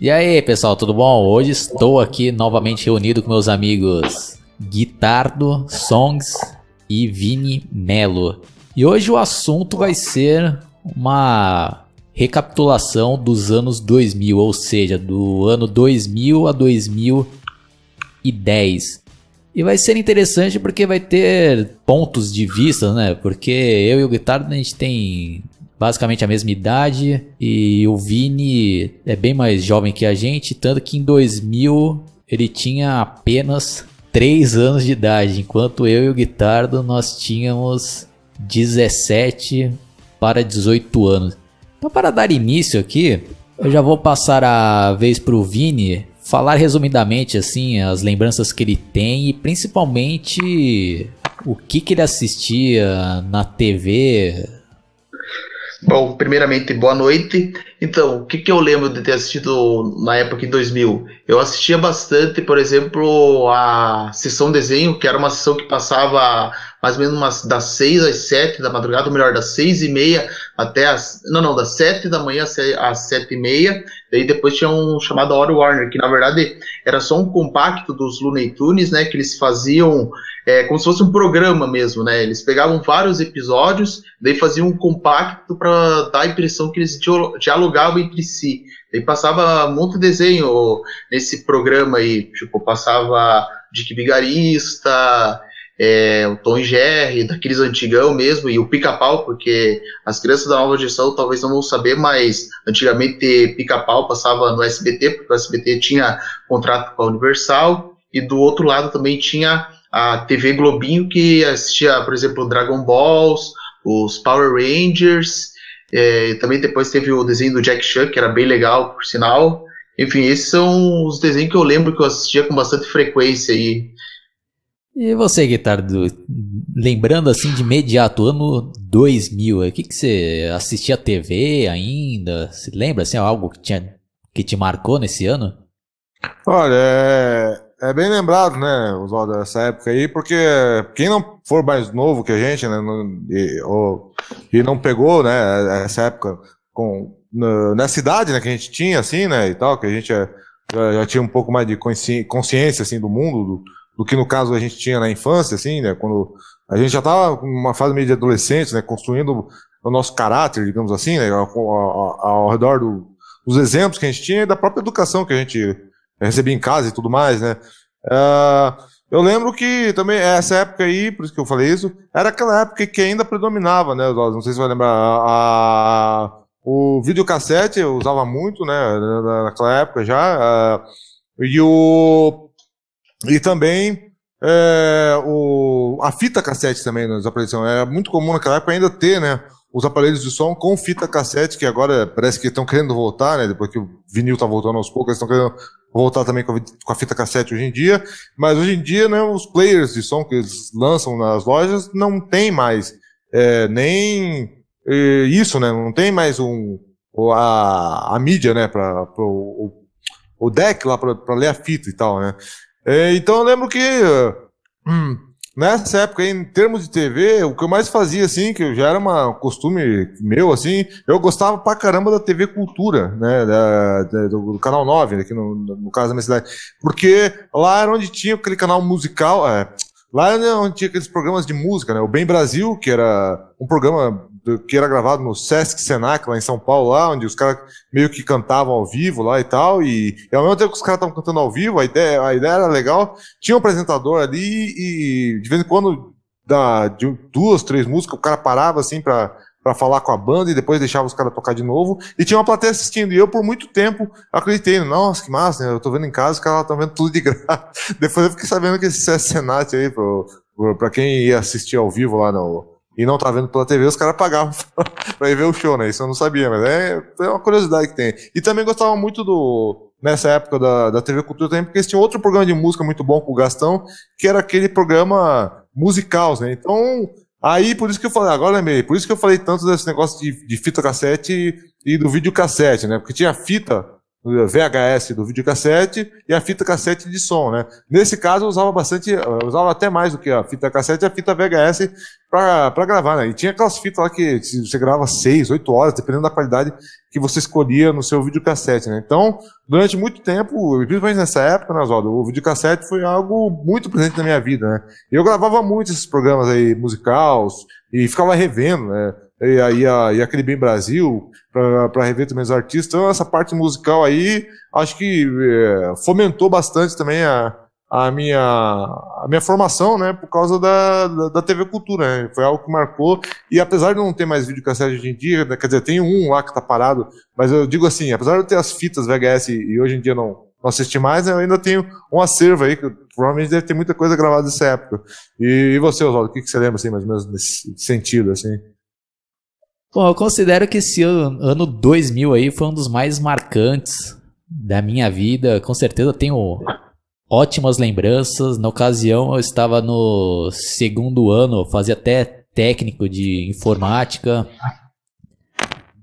E aí, pessoal, tudo bom? Hoje estou aqui novamente reunido com meus amigos Guitardo, Songs e Vini Melo. E hoje o assunto vai ser uma recapitulação dos anos 2000, ou seja, do ano 2000 a 2010. E vai ser interessante porque vai ter pontos de vista, né? Porque eu e o Guitardo a gente tem basicamente a mesma idade e o Vini é bem mais jovem que a gente, tanto que em 2000 ele tinha apenas 3 anos de idade, enquanto eu e o Guitardo nós tínhamos 17 para 18 anos. Então para dar início aqui, eu já vou passar a vez para o Vini falar resumidamente assim as lembranças que ele tem e principalmente o que, que ele assistia na TV, Bom, primeiramente, boa noite. Então, o que, que eu lembro de ter assistido na época em 2000? Eu assistia bastante, por exemplo, a sessão desenho, que era uma sessão que passava mais ou menos umas, das 6 às 7 da madrugada, ou melhor, das 6 e meia até as. Não, não, das 7 da manhã às 7 e meia. Daí depois tinha um chamado Hora Warner, que na verdade era só um compacto dos Looney Tunes, né? Que eles faziam é, como se fosse um programa mesmo, né? Eles pegavam vários episódios, daí faziam um compacto para dar a impressão que eles dialogavam entre si. Daí passava de desenho nesse programa aí, tipo, passava Dick Vigarista, é, o Tom e Jerry, daqueles antigão mesmo, e o Pica-Pau, porque as crianças da nova geração talvez não vão saber, mas antigamente Pica-Pau passava no SBT, porque o SBT tinha contrato com a Universal, e do outro lado também tinha a TV Globinho, que assistia, por exemplo, Dragon Balls, os Power Rangers, é, também depois teve o desenho do Jack Chan, que era bem legal, por sinal. Enfim, esses são os desenhos que eu lembro que eu assistia com bastante frequência aí. E você, Guitardo, lembrando assim de imediato, ano 2000, o que, que você assistia a TV ainda? Se lembra assim, algo que, tinha, que te marcou nesse ano? Olha, é, é bem lembrado, né, Oswaldo, dessa época aí, porque quem não for mais novo que a gente, né, não, e, ou, e não pegou, né, essa época com, na, nessa idade, né, que a gente tinha, assim, né, e tal, que a gente já, já tinha um pouco mais de consciência, assim, do mundo, do, do, que no caso a gente tinha na infância, assim, né, quando a gente já estava numa fase meio de adolescente, né, construindo o nosso caráter, digamos assim, né, ao, ao, ao redor do, dos exemplos que a gente tinha e da própria educação que a gente recebia em casa e tudo mais, né? Uh, eu lembro que também, essa época aí, por isso que eu falei isso, era aquela época que ainda predominava, né? Não sei se você vai lembrar. A, a, o videocassete eu usava muito, né? Naquela época já. Uh, e o. E também é, o, a fita cassete também nas aparelhos. Era muito comum naquela época ainda ter, né? Os aparelhos de som com fita cassete, que agora parece que estão querendo voltar, né? Depois que o vinil está voltando aos poucos, eles estão querendo voltar também com a, fita cassete hoje em dia, mas hoje em dia, né, os players de som que eles lançam nas lojas não tem mais é, nem é, isso, né, não tem mais um, a, a mídia, né, para o, o deck lá para ler a fita e tal, né. É, então eu lembro que hum, Nessa época, em termos de TV, o que eu mais fazia, assim, que já era um costume meu, assim, eu gostava pra caramba da TV Cultura, né, da, da, do, do, Canal 9, aqui no, no caso da minha cidade, porque lá era onde tinha aquele canal musical, é, lá era onde tinha aqueles programas de música, né, o Bem Brasil, que era um programa que era gravado no Sesc Senac, lá em São Paulo, lá, onde os caras meio que cantavam ao vivo lá e tal, e, e ao mesmo tempo que os caras estavam cantando ao vivo, a ideia, a ideia era legal, tinha um apresentador ali e de vez em quando, da, de duas, três músicas, o cara parava assim pra, pra falar com a banda e depois deixava os caras tocar de novo, e tinha uma plateia assistindo, e eu por muito tempo acreditei, nossa, que massa, né? eu tô vendo em casa, os caras estão vendo tudo de graça. depois eu fiquei sabendo que esse Senat aí, pra quem ia assistir ao vivo lá no e não tá vendo pela TV, os caras pagavam pra ir ver o show, né? Isso eu não sabia, mas é, é uma curiosidade que tem. E também gostava muito do. Nessa época da, da TV Cultura também, porque eles tinham outro programa de música muito bom com o Gastão, que era aquele programa musical, né? Então, aí por isso que eu falei, agora lembrei, por isso que eu falei tanto desse negócio de, de fita cassete e, e do videocassete, né? Porque tinha fita VHS do videocassete e a fita cassete de som, né? Nesse caso eu usava bastante, eu usava até mais do que a fita cassete e a fita VHS para gravar, né? E tinha aquelas fitas lá que você gravava 6, 8 horas, dependendo da qualidade que você escolhia no seu videocassete, né? Então, durante muito tempo, principalmente nessa época, né, Oswaldo, o videocassete foi algo muito presente na minha vida, né? Eu gravava muito esses programas aí musicais e ficava revendo, né? E, aí a, e aquele Bem Brasil, para rever também os artistas. Então, essa parte musical aí, acho que é, fomentou bastante também a, a, minha, a minha formação, né, por causa da, da, da, TV Cultura, né? Foi algo que marcou. E apesar de não ter mais videocassete hoje em dia, né, quer dizer, tem um lá que tá parado, mas eu digo assim, apesar de eu ter as fitas VHS e hoje em dia não, não assisti mais, eu ainda tenho um acervo aí, que provavelmente deve ter muita coisa gravada dessa época. E, e você, Oswaldo, o que, que você lembra, assim, mais ou menos nesse sentido, assim? Bom, eu considero que esse ano, ano 2000 aí foi um dos mais marcantes da minha vida. Com certeza tenho ótimas lembranças. Na ocasião eu estava no segundo ano, fazia até técnico de informática.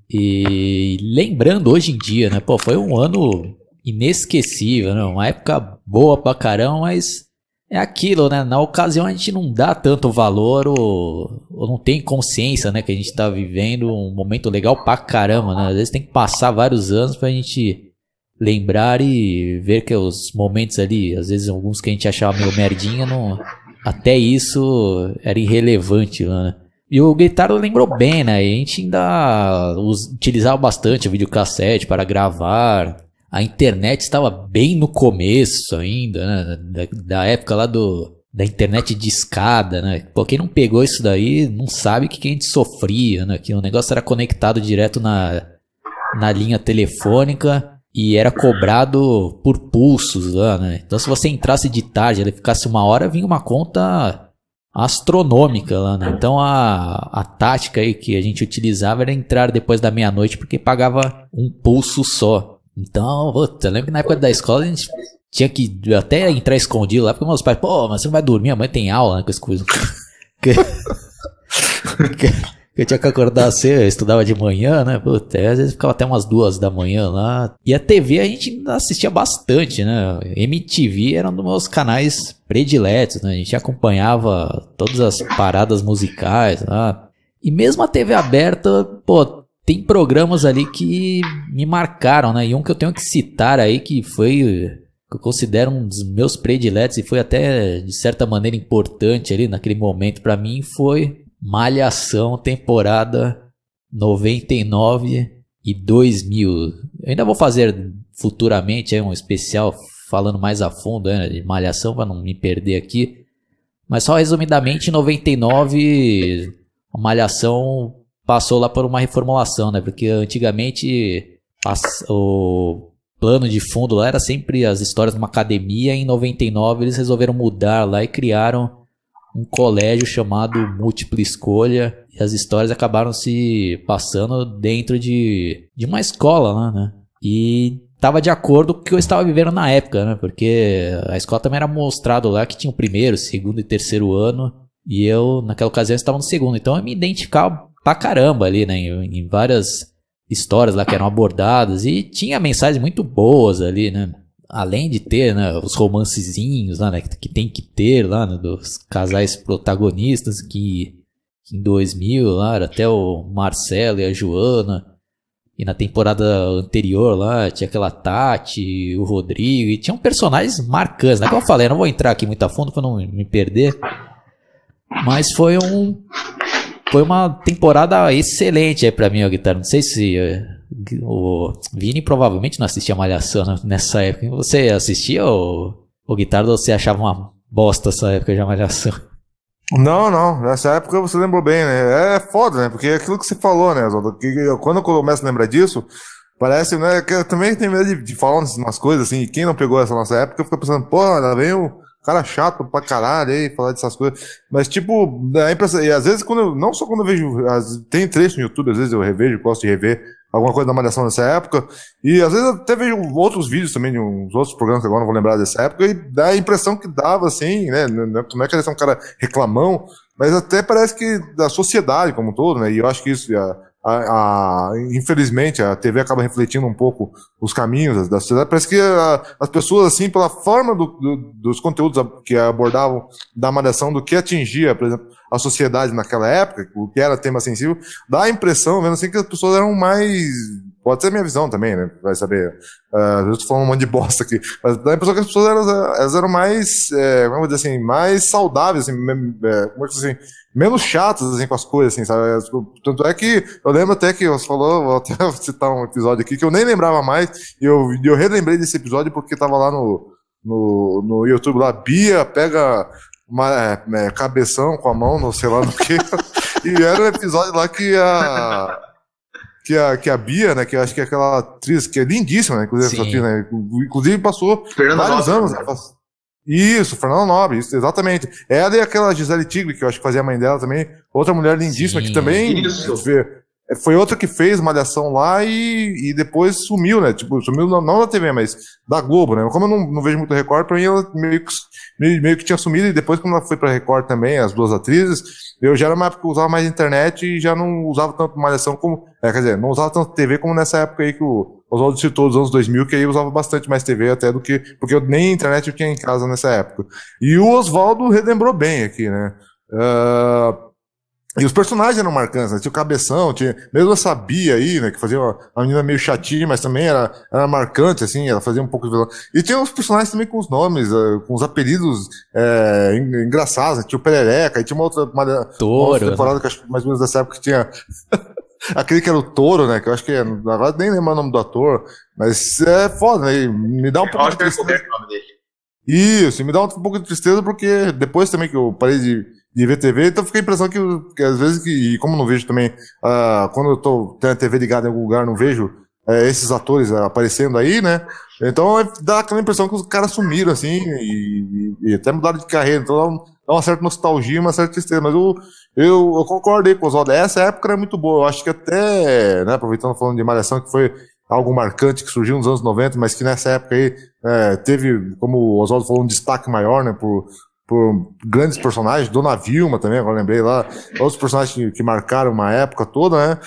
E lembrando hoje em dia, né? Pô, foi um ano inesquecível, né? Uma época boa pra caramba, mas é aquilo, né? Na ocasião a gente não dá tanto valor ou, ou não tem consciência, né? Que a gente tá vivendo um momento legal pra caramba, né? Às vezes tem que passar vários anos pra gente lembrar e ver que os momentos ali, às vezes alguns que a gente achava meio merdinha, não, até isso era irrelevante, né? E o Guitarra lembrou bem, né? A gente ainda utilizava bastante o videocassete para gravar, a internet estava bem no começo ainda, né? Da, da, época lá do, da internet de escada, né? Pô, quem não pegou isso daí não sabe que, que a gente sofria, né? Que o negócio era conectado direto na, na linha telefônica e era cobrado por pulsos lá, né? Então se você entrasse de tarde, ele ficasse uma hora, vinha uma conta astronômica lá, né? Então a, a tática aí que a gente utilizava era entrar depois da meia-noite porque pagava um pulso só. Então, putz, eu lembro que na época da escola a gente tinha que até entrar escondido lá, porque meus pais, pô, mas você não vai dormir, a mãe tem aula, né, com as coisas. que, que, eu tinha que acordar cedo, eu estudava de manhã, né? Putz, às vezes ficava até umas duas da manhã lá. E a TV a gente assistia bastante, né? MTV era um dos meus canais prediletos, né? A gente acompanhava todas as paradas musicais lá. E mesmo a TV aberta, pô, tem programas ali que me marcaram, né? E um que eu tenho que citar aí que foi que eu considero um dos meus prediletos e foi até de certa maneira importante ali naquele momento para mim foi Malhação temporada 99 e 2000. Eu ainda vou fazer futuramente é um especial falando mais a fundo né, de Malhação para não me perder aqui. Mas só resumidamente, em 99, a Malhação passou lá por uma reformulação, né? Porque antigamente o plano de fundo lá era sempre as histórias de uma academia. Em 99 eles resolveram mudar lá e criaram um colégio chamado Múltipla Escolha. E as histórias acabaram se passando dentro de, de uma escola lá, né? E estava de acordo com o que eu estava vivendo na época, né? Porque a escola também era mostrado lá que tinha o primeiro, segundo e terceiro ano. E eu, naquela ocasião, estava no segundo. Então eu me identificava pra caramba ali, né? Em, em várias histórias lá que eram abordadas e tinha mensagens muito boas ali, né? Além de ter né, os romancezinhos lá, né, que, que tem que ter lá, né, dos casais protagonistas que, em 2000 lá era até o Marcelo e a Joana. E na temporada anterior lá tinha aquela Tati, o Rodrigo, e tinham personagens marcantes, né? Como eu falei, eu não vou entrar aqui muito a fundo para não me perder. Mas foi um foi uma temporada excelente aí pra mim, o Guitarra. Não sei se uh, o Vini provavelmente não assistia Malhação nessa época. Você assistia ou o Guitarra ou você achava uma bosta essa época de Malhação? Não, não. Nessa época você lembrou bem, né? É foda, né? Porque é aquilo que você falou, né, Zoldo? Quando eu começo a lembrar disso, parece, né? Que eu também tenho medo de, de falar umas coisas assim. Quem não pegou essa nossa época fica pensando, pô, lá vem o cara chato pra caralho aí, falar dessas coisas. Mas, tipo, a impressão, e às vezes, quando eu, não só quando eu vejo, as, tem trecho no YouTube, às vezes eu revejo, gosto de rever alguma coisa da Malhação dessa época, e às vezes até vejo outros vídeos também, de uns outros programas que agora não vou lembrar dessa época, e dá a impressão que dava, assim, né, não é que ele é um cara reclamão, mas até parece que da sociedade como um todo, né, e eu acho que isso, a, a, a, infelizmente, a TV acaba refletindo um pouco os caminhos da sociedade. Parece que a, as pessoas, assim, pela forma do, do, dos conteúdos que abordavam da malhação, do que atingia, por exemplo, a sociedade naquela época, o que era tema sensível, dá a impressão, vendo assim, que as pessoas eram mais. Pode ser minha visão também, né? Vai saber. Uh, eu estou falando um monte de bosta aqui. Mas dá a impressão que as pessoas eram, elas eram mais, é, vamos dizer assim, mais saudáveis, assim, é, como é que assim, menos chatas assim, com as coisas, assim, sabe? É, tipo, tanto é que eu lembro até que você falou, vou até citar um episódio aqui que eu nem lembrava mais, e eu, eu relembrei desse episódio porque tava lá no, no, no YouTube lá, Bia pega uma, é, é, cabeção com a mão, não sei lá no que. e era um episódio lá que a. Que a, que a Bia, né? Que eu acho que é aquela atriz que é lindíssima, né? Inclusive, atriz, né? Inclusive passou Fernanda vários anos. Né? Isso, Fernanda Nobre, isso, exatamente. Ela e aquela Gisele Tigre, que eu acho que fazia a mãe dela também, outra mulher lindíssima Sim, que também isso. É, foi outra que fez Malhação lá e, e depois sumiu, né? Tipo, sumiu não, não da TV, mas da Globo, né? Como eu não, não vejo muito Record, pra mim ela meio que, meio, meio que tinha sumido e depois quando ela foi pra Record também, as duas atrizes, eu já era uma época que usava mais internet e já não usava tanto Malhação como, é, quer dizer, não usava tanto TV como nessa época aí que o Oswaldo citou dos anos 2000, que aí eu usava bastante mais TV até do que, porque eu nem internet eu tinha em casa nessa época. E o Oswaldo relembrou bem aqui, né? Uh, e os personagens eram marcantes, né? Tinha o Cabeção, tinha mesmo essa Bia aí, né? Que fazia uma, uma menina meio chatinha, mas também era, era marcante, assim, ela fazia um pouco de vilão. E tinha os personagens também com os nomes, uh, com os apelidos é, engraçados, né? Tinha o Perereca, e tinha uma outra, uma, Touro, uma outra temporada né? que acho que mais ou menos dessa época que tinha. Aquele que era o touro, né? Que eu acho que é, agora nem lembro o nome do ator, mas é foda, né? Me dá um pouco de tristeza. o nome dele. Isso, me dá um pouco de tristeza porque depois também que eu parei de de ver TV, então fica a impressão que, que às vezes, que, e como não vejo também, uh, quando eu tô tendo a TV ligada em algum lugar, não vejo uh, esses atores uh, aparecendo aí, né? Então dá aquela impressão que os caras sumiram, assim, e, e, e até mudaram de carreira, então dá uma certa nostalgia, uma certa tristeza, mas eu, eu, eu concordei com o Oswaldo, essa época era muito boa, eu acho que até, né, aproveitando falando de Malhação, que foi algo marcante que surgiu nos anos 90, mas que nessa época aí é, teve, como o Oswaldo falou, um destaque maior, né, por, por grandes personagens, Dona Vilma também, agora lembrei lá, outros personagens que, que marcaram uma época toda, né?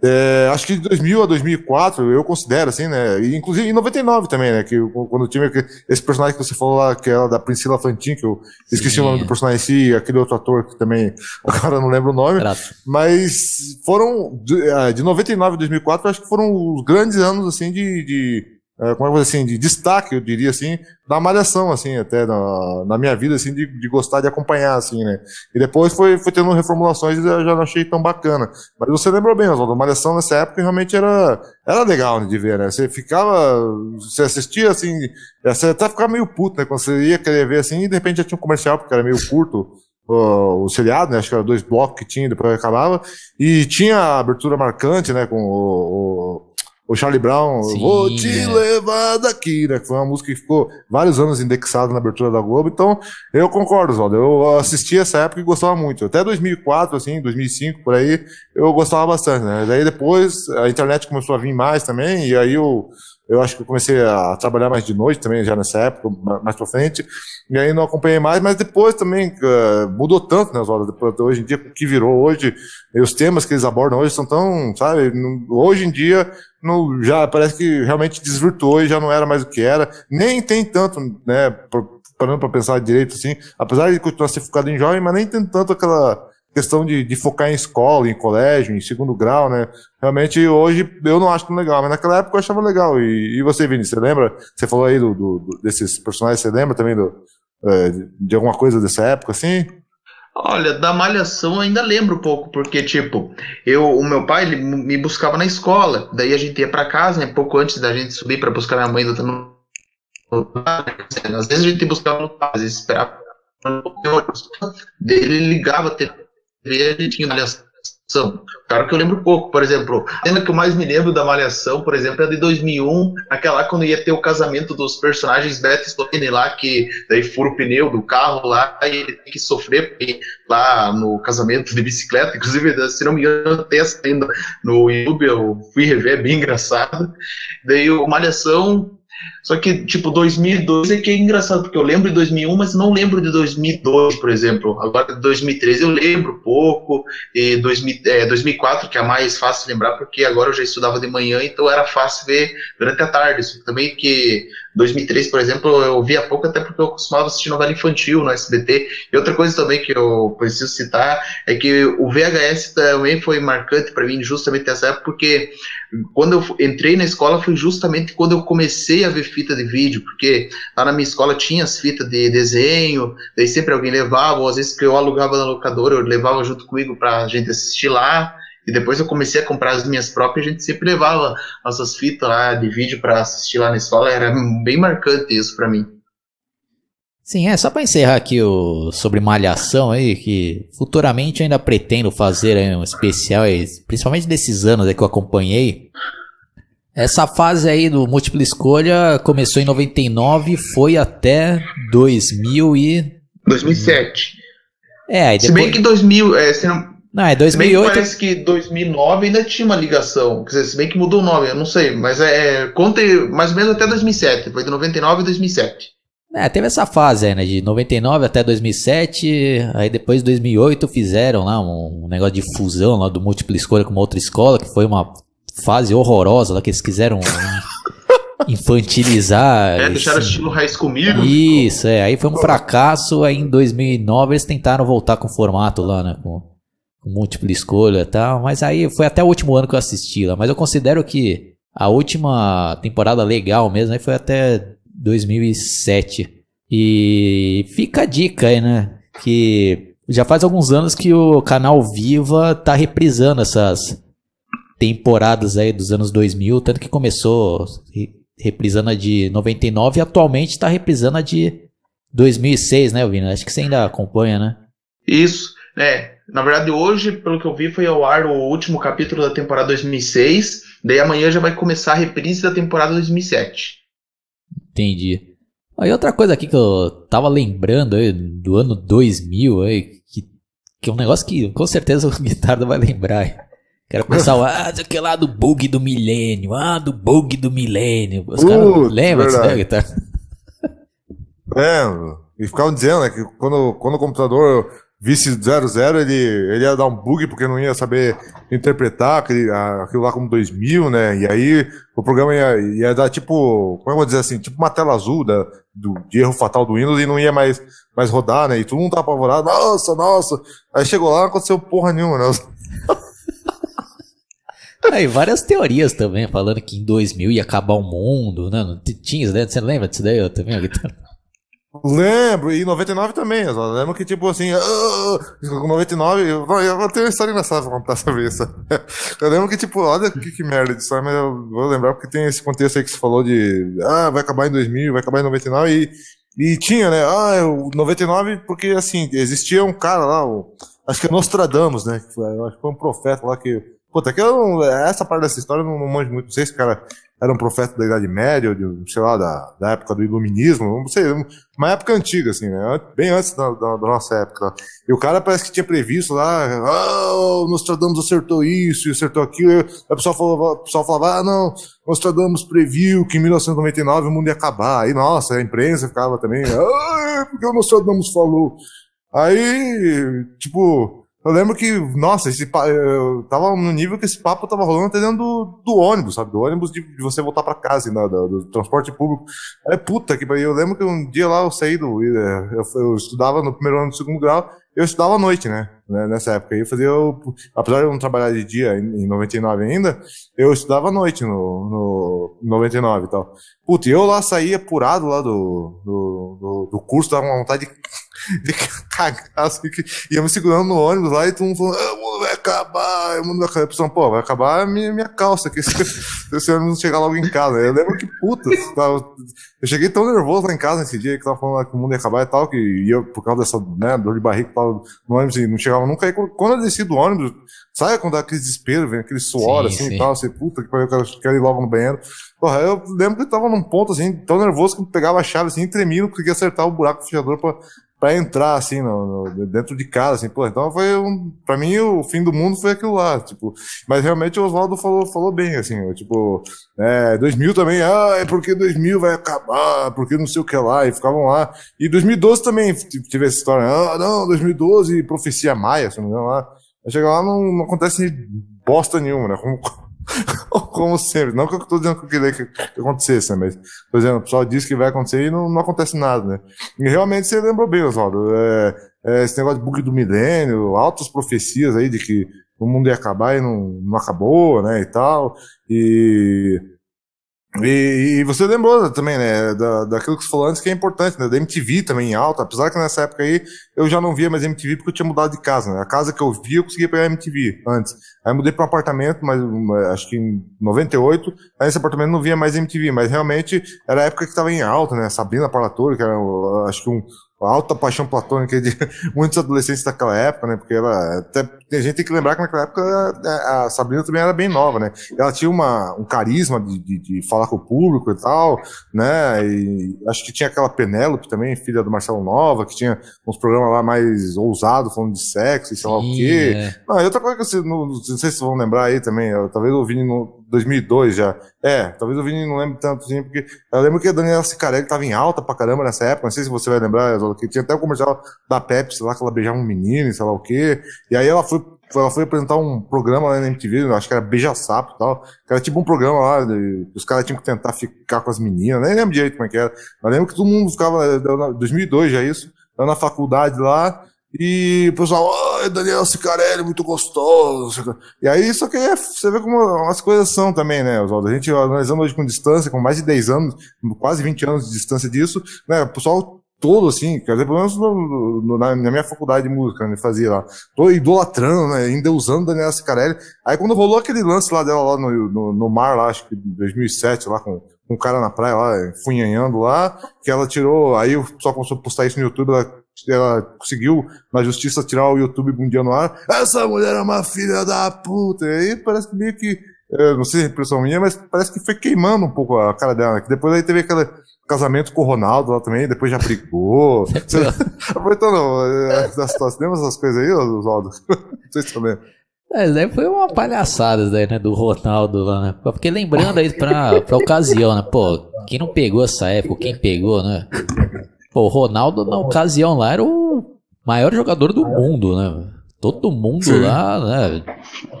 É, acho que de 2000 a 2004 eu considero assim, né? E, inclusive em 99 também, né? Que quando tinha esse personagem que você falou lá, que era da Priscila Fantin, que eu Sim. esqueci o nome do personagem em si, aquele outro ator que também agora não lembro o nome, mas foram de, de 99 a 2004 acho que foram os grandes anos assim de, de é, como é que assim, de destaque, eu diria assim, da malhação, assim, até na, na minha vida, assim, de, de gostar de acompanhar, assim, né. E depois foi, foi tendo reformulações e eu já não achei tão bacana. Mas você lembrou bem, Oswaldo, malhação nessa época realmente era, era legal né, de ver, né. Você ficava, você assistia, assim, você até ficava meio puto, né, quando você ia querer ver, assim, e de repente já tinha um comercial, porque era meio curto, o, o seriado, né? Acho que era dois blocos que tinha, depois acabava. E tinha a abertura marcante, né? Com o, o o Charlie Brown, Sim, vou te é. levar daqui, né? Que foi uma música que ficou vários anos indexada na abertura da Globo. Então, eu concordo, Oswaldo. Eu assisti essa época e gostava muito. Até 2004, assim, 2005, por aí, eu gostava bastante, né? Daí depois a internet começou a vir mais também, e aí eu eu acho que eu comecei a trabalhar mais de noite também, já nessa época, mais pra frente. E aí não acompanhei mais, mas depois também uh, mudou tanto, né, Oswaldo? Hoje em dia, o que virou hoje, e os temas que eles abordam hoje são tão, sabe? Hoje em dia, no, já parece que realmente desvirtuou e já não era mais o que era. Nem tem tanto, né, parando para pensar direito assim, apesar de continuar ser focado em jovem, mas nem tem tanto aquela questão de, de focar em escola, em colégio, em segundo grau, né? Realmente hoje eu não acho tão legal, mas naquela época eu achava legal. E, e você, Vini, você lembra? Você falou aí do, do, desses personagens, você lembra também do, é, de alguma coisa dessa época, assim? Olha, da malhação ainda lembro um pouco, porque, tipo, eu, o meu pai, ele me buscava na escola, daí a gente ia para casa, né, pouco antes da gente subir para buscar minha mãe do Às vezes a gente buscava no às esperava ele ligava A gente tinha malhação. Claro que eu lembro pouco, por exemplo, a cena que eu mais me lembro da Malhação, por exemplo, é de 2001, aquela quando ia ter o casamento dos personagens Beth Stone lá, que daí fura o pneu do carro lá, e ele tem que sofrer lá no casamento de bicicleta, inclusive, se não me engano, tem ainda no YouTube, eu fui rever, é bem engraçado. Daí o Malhação Só que, tipo, 2002 é que é engraçado, porque eu lembro de 2001, mas não lembro de 2002, por exemplo. Agora, de 2013 eu lembro pouco, e 2000, é, 2004, que é mais fácil lembrar, porque agora eu já estudava de manhã, então era fácil ver durante a tarde. Isso também que 2003, por exemplo, eu via pouco, até porque eu costumava assistir novela infantil no SBT. E outra coisa também que eu preciso citar é que o VHS também foi marcante para mim, justamente nessa época, porque quando eu entrei na escola foi justamente quando eu comecei a ver fita de vídeo, porque lá na minha escola tinha as fitas de desenho, daí sempre alguém levava, ou às vezes que eu alugava na locadora, eu levava junto comigo para a gente assistir lá. E depois eu comecei a comprar as minhas próprias, a gente sempre levava nossas fitas lá de vídeo para assistir lá na escola, era bem marcante isso para mim. Sim, é só para encerrar aqui o sobre malhação aí, que futuramente eu ainda pretendo fazer um especial, aí, principalmente desses anos aí que eu acompanhei. Essa fase aí do múltipla escolha começou em 99 e foi até 2000 e 2007. É, aí depois... Se bem que 2000, é, se não, não, é 2008. Se parece que 2009 ainda tinha uma ligação. Quer dizer, se bem que mudou o nome, eu não sei. Mas é. é conta mais ou menos até 2007. Foi de 99 a 2007. É, teve essa fase aí, né? De 99 até 2007. Aí depois de 2008 fizeram lá um, um negócio de fusão lá do múltipla escolha com uma outra escola, que foi uma fase horrorosa lá que eles quiseram infantilizar. É, deixaram estilo High School Musical. Isso, é. Aí foi um fracasso. Aí em 2009 eles tentaram voltar com o formato lá, né? Com múltipla escolha e tal. Mas aí foi até o último ano que eu assisti lá. Mas eu considero que a última temporada legal mesmo aí foi até 2007. E fica a dica aí, né? Que já faz alguns anos que o canal Viva tá reprisando essas temporadas aí dos anos 2000, tanto que começou reprisando a de 99 e atualmente está reprisando a de 2006, né, Vina? Acho que você ainda acompanha, né? Isso, é. Na verdade, hoje, pelo que eu vi, foi ao ar o último capítulo da temporada 2006. Daí amanhã já vai começar a reprise da temporada 2007. Entendi. Aí outra coisa aqui que eu tava lembrando aí, do ano 2000, aí, que, que é um negócio que com certeza o Guitardo vai lembrar. Aí. Quero pensar, ah, isso aqui lá do bug do milênio, ah, do bug do milênio. Os uh, caras lembram disso, né, Guitardo? Lembro. E ficavam dizendo né, que quando, quando o computador vice 0-0, ele, ele ia dar um bug porque não ia saber interpretar aquele, aquilo lá como 2000, né? E aí o programa ia, ia dar tipo, como é que eu vou dizer assim, tipo uma tela azul da, do, de erro fatal do Windows e não ia mais, mais rodar, né? E todo mundo tava apavorado, nossa, nossa. Aí chegou lá, não aconteceu porra nenhuma, né? Aí, várias teorias também, falando que em 2000 ia acabar o mundo, né? Tinha, né? Você lembra disso daí? Eu também, Lembro, e 99 também, eu lembro que tipo assim, uh, 99, eu, eu tenho uma história engraçada pra contar sobre isso. Eu lembro que tipo, olha que, que merda de história, mas eu vou lembrar porque tem esse contexto aí que você falou de, ah, vai acabar em 2000, vai acabar em 99 e, e tinha, né, ah, o 99 porque assim, existia um cara lá, o, acho que é Nostradamus, né, que foi, acho que foi um profeta lá que, puta, que eu, essa parte dessa história eu não, não manjo muito, não sei se o cara era um profeta da Idade Média, de, sei lá, da, da época do Iluminismo, não sei, uma época antiga, assim, né? Bem antes da, da, da nossa época. E o cara parece que tinha previsto lá, oh, Nostradamus acertou isso e acertou aquilo. E o pessoal falava, o pessoal falava, ah, não, Nostradamus previu que em 1999 o mundo ia acabar. Aí, nossa, a imprensa ficava também, ah, porque o Nostradamus falou. Aí, tipo, eu lembro que, nossa, esse, eu tava no nível que esse papo tava rolando até dentro do, do ônibus, sabe? Do ônibus de, de você voltar para casa, né? do, do, transporte público. É puta que Eu lembro que um dia lá eu saí do. Eu, eu, estudava no primeiro ano do segundo grau, eu estudava à noite, né? né nessa época. aí Eu fazia. Eu, apesar de eu não trabalhar de dia em, em 99 ainda, eu estudava à noite no, no 99 e tal. Puta, e eu lá saía apurado lá do, do, do, do curso, dava uma vontade de de assim, que ia me segurando no ônibus lá e todo mundo falando, ah, o mundo vai acabar, o mundo vai acabar. Eu pensando, pô, vai acabar a minha, minha calça, que se, esse ônibus não chegar logo em casa. Eu lembro que, puta, eu cheguei tão nervoso lá em casa nesse dia que tava falando que o mundo ia acabar e tal, que ia por causa dessa, né, dor de barriga que tava no ônibus e não chegava nunca. Aí quando eu desci do ônibus, sabe quando dá aquele desespero, vem aquele suor sim, assim sim. e tal, você, puta, que eu quero, ir logo no banheiro. Porra, eu lembro que eu tava num ponto assim, tão nervoso que eu pegava a chave assim, tremia, não conseguia acertar o buraco fechador pra, para entrar, assim, no, no, dentro de casa, assim, pô, então foi um, pra mim o fim do mundo foi aquilo lá, tipo, mas realmente o Oswaldo falou, falou bem, assim, tipo, é, 2000 também, ah, é porque 2000 vai acabar, porque não sei o que lá, e ficavam lá, e 2012 também tive essa história, ah, não, 2012, profecia maia, se não me engano lá, chega lá, não, não acontece bosta nenhuma, né, como, Como sempre. Não que eu estou dizendo que eu queria que, acontecesse, né? Mas, por exemplo, o pessoal diz que vai acontecer e não, não acontece nada, né? E realmente você lembrou bem, Oswaldo. É, é, esse negócio de bug do milênio, altas profecias aí de que o mundo ia acabar e não, não acabou, né? E tal. E e, e, você lembrou também, né, da, daquilo que você falou antes, que é importante, né, da MTV também em alta, apesar que nessa época aí eu já não via mais MTV porque eu tinha mudado de casa, né, a casa que eu via eu conseguia pegar MTV antes, aí mudei para um apartamento, mas acho que em 98, aí nesse apartamento não via mais MTV, mas realmente era a época que estava em alta, né, Sabrina Parlatore, que era acho que um, alta paixão platônica de muitos adolescentes daquela época, né? Porque ela até a gente tem que lembrar que naquela época a Sabrina também era bem nova, né? Ela tinha uma, um carisma de, de, de falar com o público e tal, né? E acho que tinha aquela Penélope também, filha do Marcelo Nova, que tinha uns programas lá mais ousados, falando de sexo e sei lá o quê. É. Não, e outra coisa que você, não, não sei se vocês vão lembrar aí também, eu, talvez eu vi no 2002 já. É, talvez o Vini não lembre tanto assim, porque eu lembro que a Daniela Cicarelli tava em alta pra caramba nessa época, não sei se você vai lembrar, que tinha até o comercial da Pepsi lá, que ela beijava um menino, sei lá o quê, e aí ela foi, ela foi apresentar um programa lá na MTV, acho que era Beija Sapo e tal, que era tipo um programa lá, de, os caras tinham que tentar ficar com as meninas, nem lembro direito como é que era, mas lembro que todo mundo ficava, 2002 já isso, eu na faculdade lá, e o pessoal, ai, Daniel Cicarelli, muito gostoso. E aí, só que é, você vê como as coisas são também, né, Oswaldo? A gente analisando hoje com distância, com mais de 10 anos, quase 20 anos de distância disso, né, o pessoal todo, assim, quer dizer, pelo menos no, no, na, minha faculdade de música, né, fazia lá, tô idolatrando, né, ainda usando Daniela Cicarelli. Aí quando rolou aquele lance lá dela, lá no, no, no mar, lá, acho que 2007, lá com, com um cara na praia lá, funhanhando lá, que ela tirou, aí o pessoal começou a postar isso no YouTube, ela ela conseguiu na justiça tirar o YouTube um no ar. Essa mulher é uma filha da puta. E aí parece que meio que, não sei se é impressão minha, mas parece que foi queimando um pouco a cara dela. Né? Que depois aí teve aquele casamento com o Ronaldo lá também, depois já brigou. Aproveitando é, da situação, lembra essas coisas aí, Oswaldo? Não sei se também. É, daí foi uma palhaçada daí, né, do Ronaldo lá, né? Porque lembrando aí pra, pra ocasião, né? Pô, quem não pegou essa época, quem pegou, né? Pô, o Ronaldo, na ocasião lá, era o maior jogador do mundo, né? Todo mundo Sim. lá, né?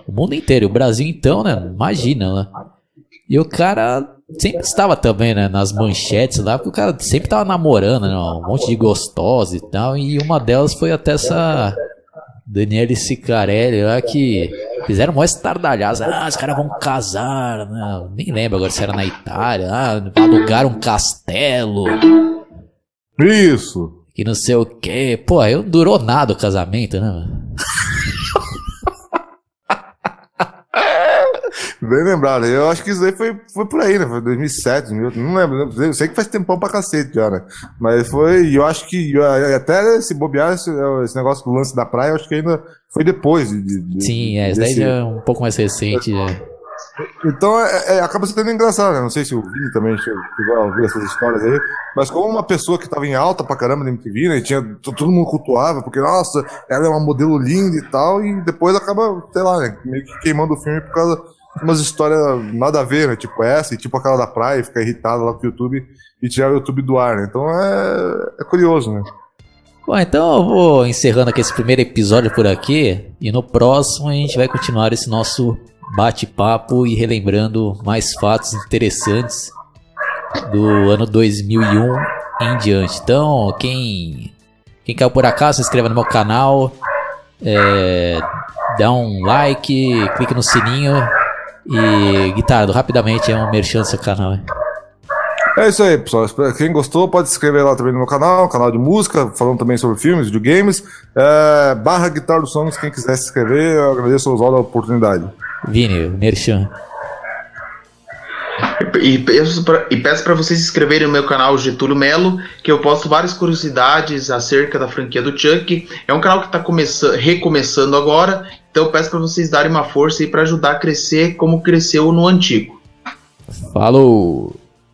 O mundo inteiro. O Brasil, então, né? Imagina, né? E o cara sempre estava também, né? Nas manchetes lá, porque o cara sempre estava namorando, né? Um monte de gostosa e tal. E uma delas foi até essa Daniele Sicarelli lá que fizeram mó estardalhadas. Ah, os caras vão casar, né? Nem lembro agora se era na Itália. Ah, alugaram um castelo. Isso. Que não sei o que. Pô, aí não durou nada o casamento, né? Bem lembrado. Eu acho que isso aí foi, foi por aí, né? Foi 2007, não lembro. Eu sei que faz tempão pra cacete já, né? Mas foi, eu acho que até se bobear esse, esse negócio do lance da praia, eu acho que ainda foi depois. De, de, Sim, é, isso daí já é um pouco mais recente. É. Então é, é, acaba sendo engraçado, né? Não sei se o Vini também chegou a ouvir essas histórias aí, mas como uma pessoa que estava em alta pra caramba na MTV, né? E tinha, todo mundo cultuava, porque, nossa, ela é uma modelo linda e tal, e depois acaba, sei lá, né, meio que queimando o filme por causa umas histórias nada a ver, né? Tipo essa, e tipo aquela da praia, ficar irritado lá com o YouTube e tirar o YouTube do ar, né? Então é, é curioso, né? Bom, então eu vou encerrando aqui esse primeiro episódio por aqui, e no próximo a gente vai continuar esse nosso bate-papo e relembrando mais fatos interessantes do ano 2001 em diante. Então, quem, quem caiu por acaso, se inscreva no meu canal, é, dá um like, clique no sininho e, Guitardo, rapidamente é um merchan do seu canal. Hein? É isso aí, pessoal. Quem gostou pode se inscrever lá também no meu canal, canal de música, falando também sobre filmes, videogames. É, barra Guitar dos Sonhos, quem quiser se inscrever, eu agradeço aos a oportunidade. Vini, Merchan. E peço para vocês se inscreverem no meu canal Getúlio Melo, que eu posto várias curiosidades acerca da franquia do Chuck. É um canal que está recomeçando agora, então peço para vocês darem uma força aí para ajudar a crescer como cresceu no antigo. Falou!